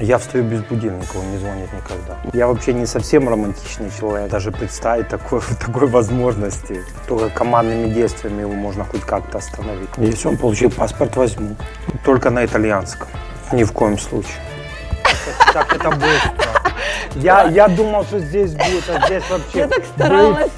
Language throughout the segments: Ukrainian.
Я встаю без будильника, он не звонит никогда. Я вообще не совсем романтичный человек, даже представить такой, такой возможности. Только командными действиями его можно хоть как-то остановить. Если он получил паспорт, возьму. Только на итальянском. Ни в коем случае. Как это быстро. Я, я думал, что здесь будет, а здесь вообще... Я так старалась.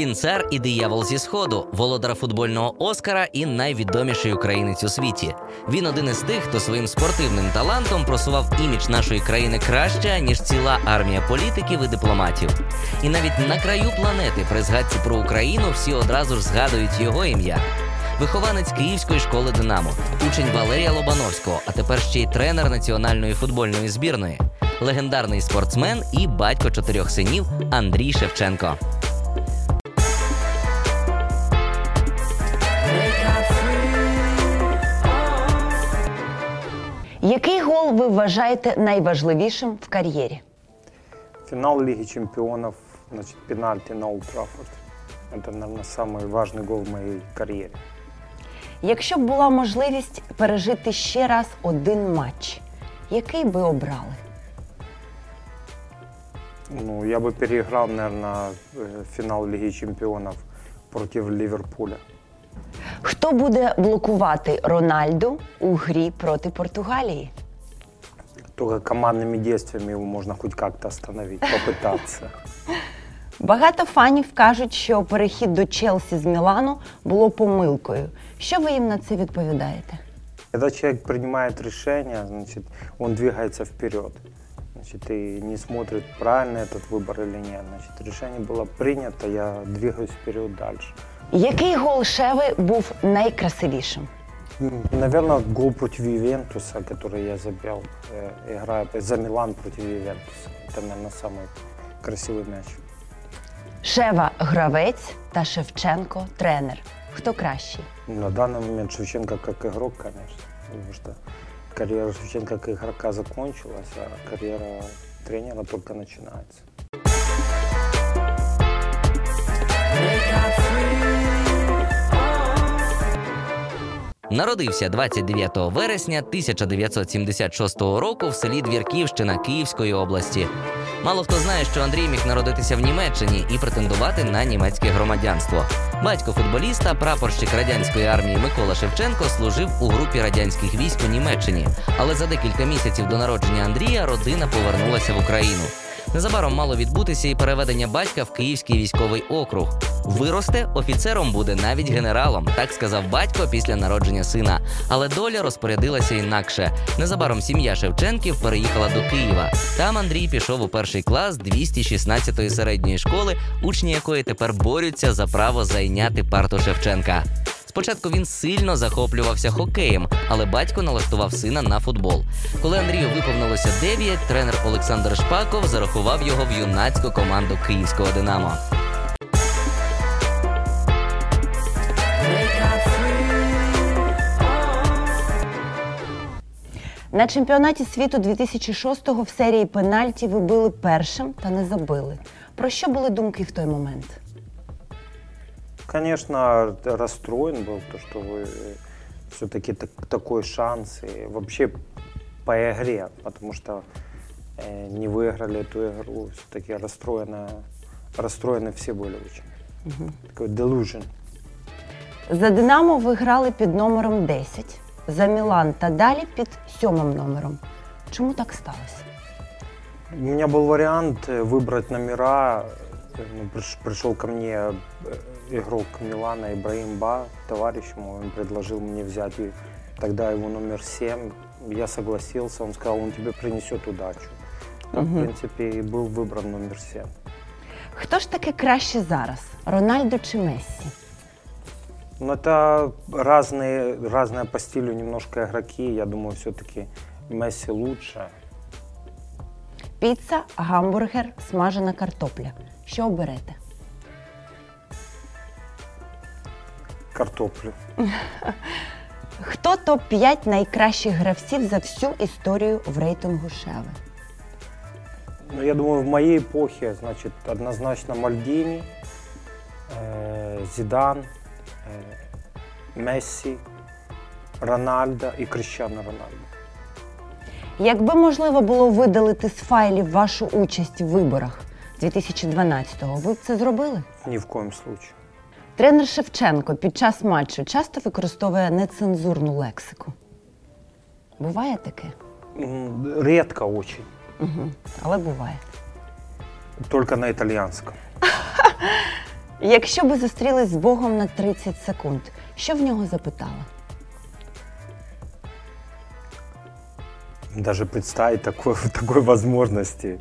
Він цар і диявол зі сходу, володар футбольного Оскара і найвідоміший українець у світі. Він один із тих, хто своїм спортивним талантом просував імідж нашої країни краще, ніж ціла армія політиків і дипломатів. І навіть на краю планети при згадці про Україну всі одразу ж згадують його ім'я. Вихованець Київської школи Динамо, учень Валерія Лобановського, а тепер ще й тренер національної футбольної збірної, легендарний спортсмен і батько чотирьох синів Андрій Шевченко. Який гол ви вважаєте найважливішим в кар'єрі? Финал Лиги Чемпионов, значит, пенальти на Олд Траффорд. Это, наверное, самый важный гол в моей карьере. Якщо б була можливість пережити ще раз один матч, який би обрали? Ну, я бы переиграл, наверное, финал Лиги Чемпионов против Ливерпуля. Хто буде блокувати Рональду у грі проти Португалії? Только командными действиями его можно хоть как-то остановить, попытаться. Багато фанів кажуть, що перехід до Челсі з Мілану було помилкою. Що ви їм на це відповідаєте? Когда человек принимает решение, значит, он двигается вперед. Значит, и не смотрит, правильно этот выбор или нет. Значит, решение было принято, я двигаюсь вперед дальше. Який гол Шеви був найкрасивішим? Наверное, гол против Ювентуса, который я забил, э, играя за Милан против Ювентуса. Это, наверное, самый красивый мяч. Шева гравець та Шевченко тренер. Хто кращий? На данный момент Шевченко как игрок, конечно, потому что карьера Шевченко как игрока закончилась, а карьера тренера только начинается. Народився 29 вересня 1976 року в селі Двірківщина Київської області. Мало хто знає, що Андрій міг народитися в Німеччині і претендувати на німецьке громадянство. Батько футболіста, прапорщик радянської армії Микола Шевченко, служив у групі радянських військ у Німеччині. Але за декілька місяців до народження Андрія родина повернулася в Україну. Незабаром мало відбутися і переведення батька в Київський військовий округ. Виросте офіцером буде навіть генералом, так сказав батько після народження сина. Але доля розпорядилася інакше. Незабаром сім'я Шевченків переїхала до Києва. Там Андрій пішов у перший клас 216-ї середньої школи, учні якої тепер борються за право зайняти парту Шевченка. Спочатку він сильно захоплювався хокеєм, але батько налаштував сина на футбол. Коли Андрію виповнилося 9, тренер Олександр Шпаков зарахував його в юнацьку команду київського Динамо. На чемпіонаті світу 2006-го в серії пенальті ви били першим та не забили. Про що були думки в той момент? Конечно, расстроен был, то, что вы все-таки так, такой шанс. И вообще по игре, потому что э, не выиграли эту игру. Все-таки расстроено, расстроены все были очень. Такой delusion. За Динамо ви грали під номером 10, за Мілан та далі під сьомим номером. Чому так сталося? У меня был вариант э, выбрать номера. Э, ну, приш- пришел ко мне э, игрок Милана Ибраим Ба, товарищ мой, он предложил мне взять и тогда его номер 7. Я согласился, он сказал, он тебе принесет удачу. Так, В принципе, и был выбран номер 7. Хто ж таки краще зараз? Рональдо чи Мессі? Но это разные, разные по стилю немножко игроки. Я думаю, все-таки Месси лучше. Піца, гамбургер, смажена картопля. Що оберете? Картоплю. Хто топ-5 найкращих гравців за всю історію в рейтингу Шеви? Ну, я думаю, в моей эпохе, значит, однозначно Мальдини, э, Зидан, Э, Месси, Рональдо и Криштиану Рональдо. Якби можливо було видалити з файлів вашу участь в виборах 2012-го, ви б це зробили? Ни в коем случае. Тренер Шевченко під час матчу часто використовує нецензурну лексику. Буває таке? Редко очень. Угу. Але буває. Только на итальянском. Якщо би зустрілись з Богом на 30 секунд, що в нього запитала? Даже представить такой, такой возможности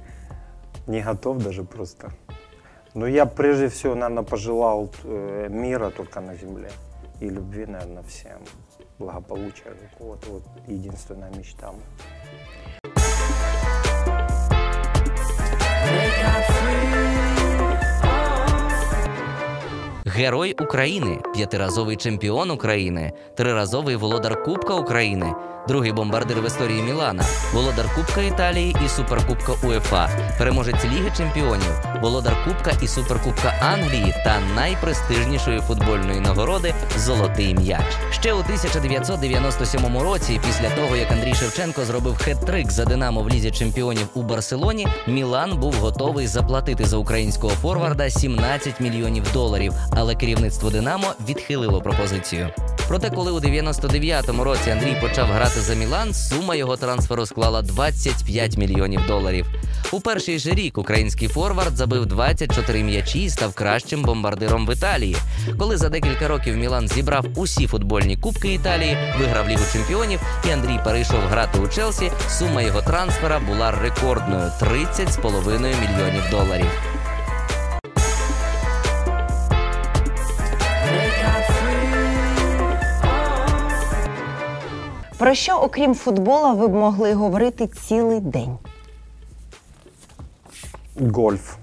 не готов даже просто. Но я прежде всего, наверное, пожелал э, мира только на земле и любви, наверное, всем. Благополучия какого-то. Вот единственная мечта. моя. Герой України, п'ятиразовий чемпіон України, триразовий володар Кубка України, другий бомбардир в історії Мілана, володар Кубка Італії і Суперкубка УЄФА, переможець Ліги Чемпіонів, володар Кубка і Суперкубка Англії та найпрестижнішої футбольної нагороди Золотий м'яч. Ще у 1997 році, після того як Андрій Шевченко зробив хет-трик за Динамо в лізі чемпіонів у Барселоні, Мілан був готовий заплатити за українського форварда 17 мільйонів доларів, але керівництво Динамо відхилило пропозицію. Проте, коли у 99-му році Андрій почав грати за Мілан, сума його трансферу склала 25 мільйонів доларів. У перший же рік український форвард забив 24 м'ячі і став кращим бомбардиром в Італії. Коли за декілька років Мілан зібрав усі футбольні кубки Італії, виграв Лігу чемпіонів, і Андрій перейшов грати у Челсі, сума його трансфера була рекордною 30,5 мільйонів доларів. Про що, окрім футбола, ви б могли говорити цілий день? Гольф.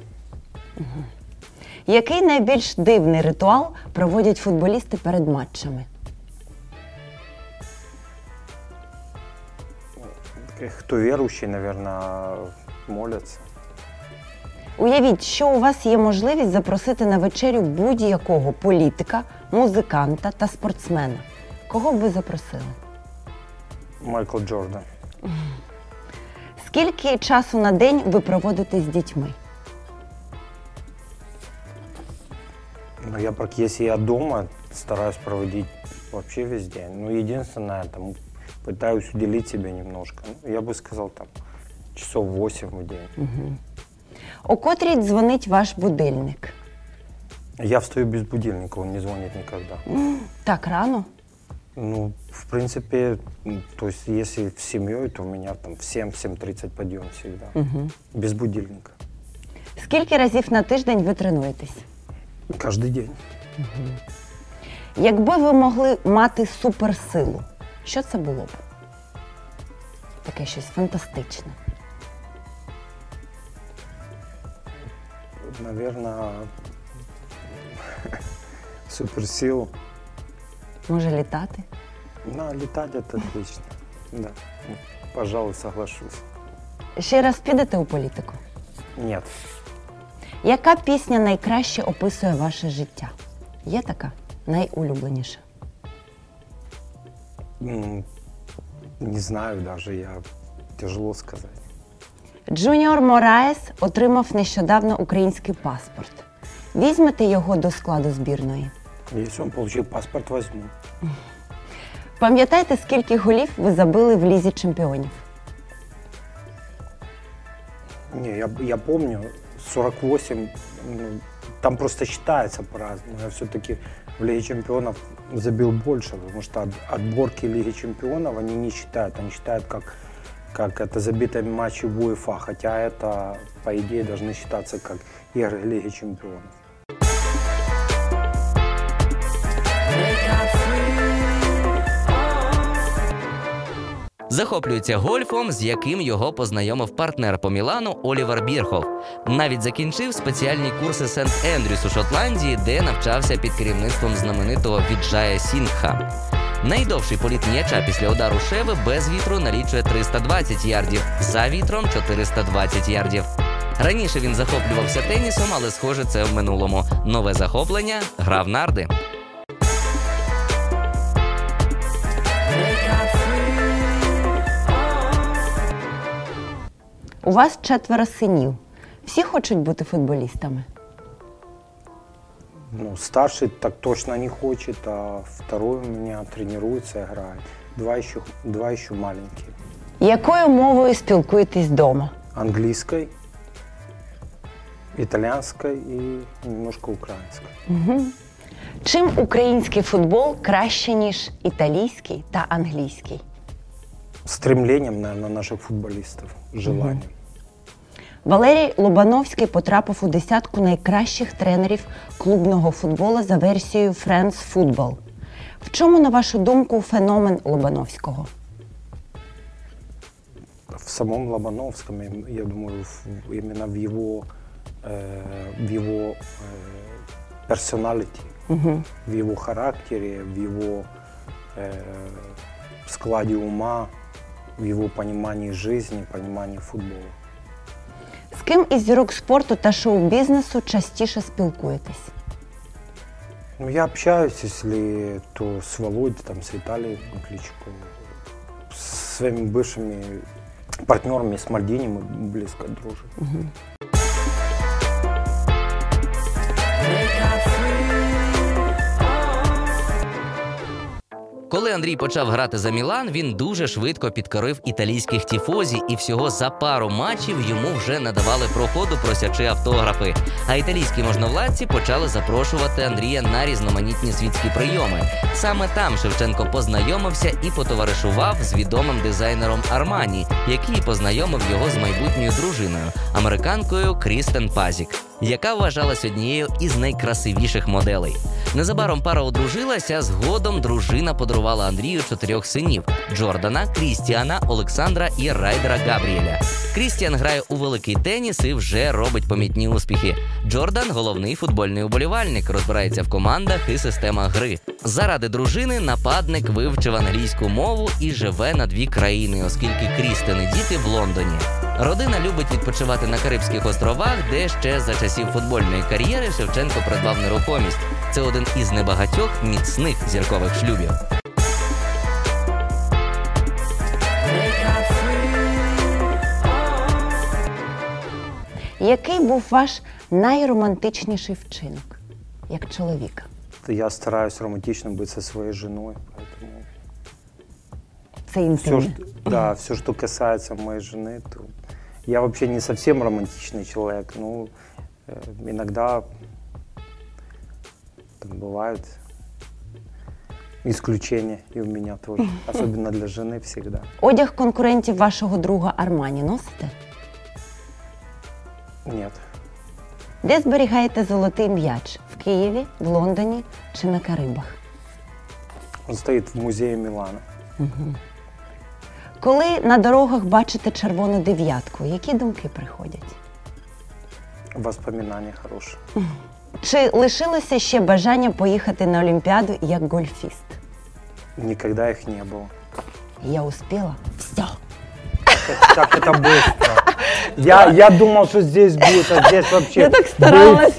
Який найбільш дивний ритуал проводять футболісти перед матчами? Кто верующий, наверное, молятся. Уявіть, що у вас є можливість запросити на вечерю будь-якого політика, музиканта та спортсмена. Кого б ви запросили? Майкл Джордан. Скільки часу на день ви проводите з дітьми? Ну, я, если я дома, стараюсь проводить вообще весь день. Ну, единственное, там, пытаюсь уделить себе немножко. Ну, я бы сказал, там, часов 8 в день. О котрій дзвонить ваш будильник? Я встаю без будильника, он не звонит никогда. Так рано? Ну, в принципе, то есть, если с семьей, то у меня там в 7-7.30 подъем всегда. Угу. Без будильника. Скільки разів на тиждень ви тренуєтесь? Каждый день. Якби ви могли мати суперсилу, що це було б? Таке щось фантастичне. Наверное, суперсилу. Може літати? На, летать это отлично. Да, пожалуй, соглашусь. Ще раз підете у політику? Нет, Яка пісня найкраще описує ваше життя? Є така найулюбленіша. не знаю даже, я тяжело сказать. Джуніор Мораес отримав нещодавно український паспорт. Візьмете його до складу збірної. Если он получил паспорт, возьму. Пам'ятаєте, скільки голів ви забили в лізі чемпіонів? Не, я, я помню, 48, ну, там просто считается по-разному. Я все-таки в Лиге Чемпионов забил больше, потому что от- отборки Лиги Чемпионов они не считают. Они считают как, как это забитые матчи в УЕФА, хотя это, по идее, должны считаться как игры Лиги Чемпионов. Захоплюється гольфом, з яким його познайомив партнер по Мілану Олівер Бірхов. Навіть закінчив спеціальні курси Сент Ендрюс у Шотландії, де навчався під керівництвом знаменитого Віджая Сінгха. Найдовший політ м'яча після удару шеви без вітру налічує 320 ярдів, за вітром 420 ярдів. Раніше він захоплювався тенісом, але схоже, це в минулому. Нове захоплення грав нарди. У вас четверо синів. Всі хочуть бути футболістами. Ну, старший так точно не хочет, а второй у меня тренируется, играет. Два еще, два еще маленькие. Якою мовою спілкуєтесь вдома? Английской, итальянской и немножко украинской. Чим український футбол краще, ніж італійський та англійський? Стремлением, наверное, наших футболистов, желанием. Валерій Лобановський потрапив у десятку найкращих тренерів клубного футболу за версією France Football. В чому, на вашу думку, феномен Лобановського? В самом Лобановском, я я думаю, в- именно в его, э, в его э, персоналити, в его характере, в его э, складе ума, в его понимании жизни, понимании футбола. З ким із зірок спорту та шоу-бізнесу частіше спілкуєтесь? Ну, я общаюсь, если то с Володей, там, с Виталием Кличко, с своими бывшими партнерами, с Мальдини мы близко дружим. Коли Андрій почав грати за Мілан, він дуже швидко підкорив італійських тіфозі, і всього за пару матчів йому вже надавали проходу, просячи автографи. А італійські можновладці почали запрошувати Андрія на різноманітні світські прийоми. Саме там Шевченко познайомився і потоваришував з відомим дизайнером Армані, який познайомив його з майбутньою дружиною, американкою Крістен Пазік, яка вважалась однією із найкрасивіших моделей. Незабаром пара одружилася. Згодом дружина подарувала Андрію чотирьох синів: Джордана, Крістіана, Олександра і Райдера Габріеля. Крістіан грає у великий теніс і вже робить помітні успіхи. Джордан головний футбольний уболівальник, розбирається в командах і системах гри. Заради дружини нападник вивчив англійську мову і живе на дві країни, оскільки Крістен і діти в Лондоні. Родина любить відпочивати на Карибських островах, де ще за часів футбольної кар'єри Шевченко придбав нерухомість. Це один із небагатьох міцних зіркових шлюбів. Який був ваш найромантичніший вчинок як чоловіка? Я стараюсь романтично быть со своей женой, поэтому Це все, інтимне. что, да, все, что касается моей жены, то я вообще не совсем романтичный человек. Ну, э, иногда там бывают исключения и у меня тоже, особенно для жены всегда. Одяг конкурентів вашого друга Армані носите? Нет. Де зберігаєте золотий м'яч? В Києві, в Лондоні чи на Карибах? Он стоит в музее Милана. Коли на дорогах бачите червону дев'ятку, які думки приходять? Воспоминания хорошие. Чи лишилося ще бажання поїхати на Олімпіаду як гольфіст? Никогда их не было. Я успіла? Все. Как это быстро. Я, я думал, что здесь будет, а здесь вообще Я так старалась.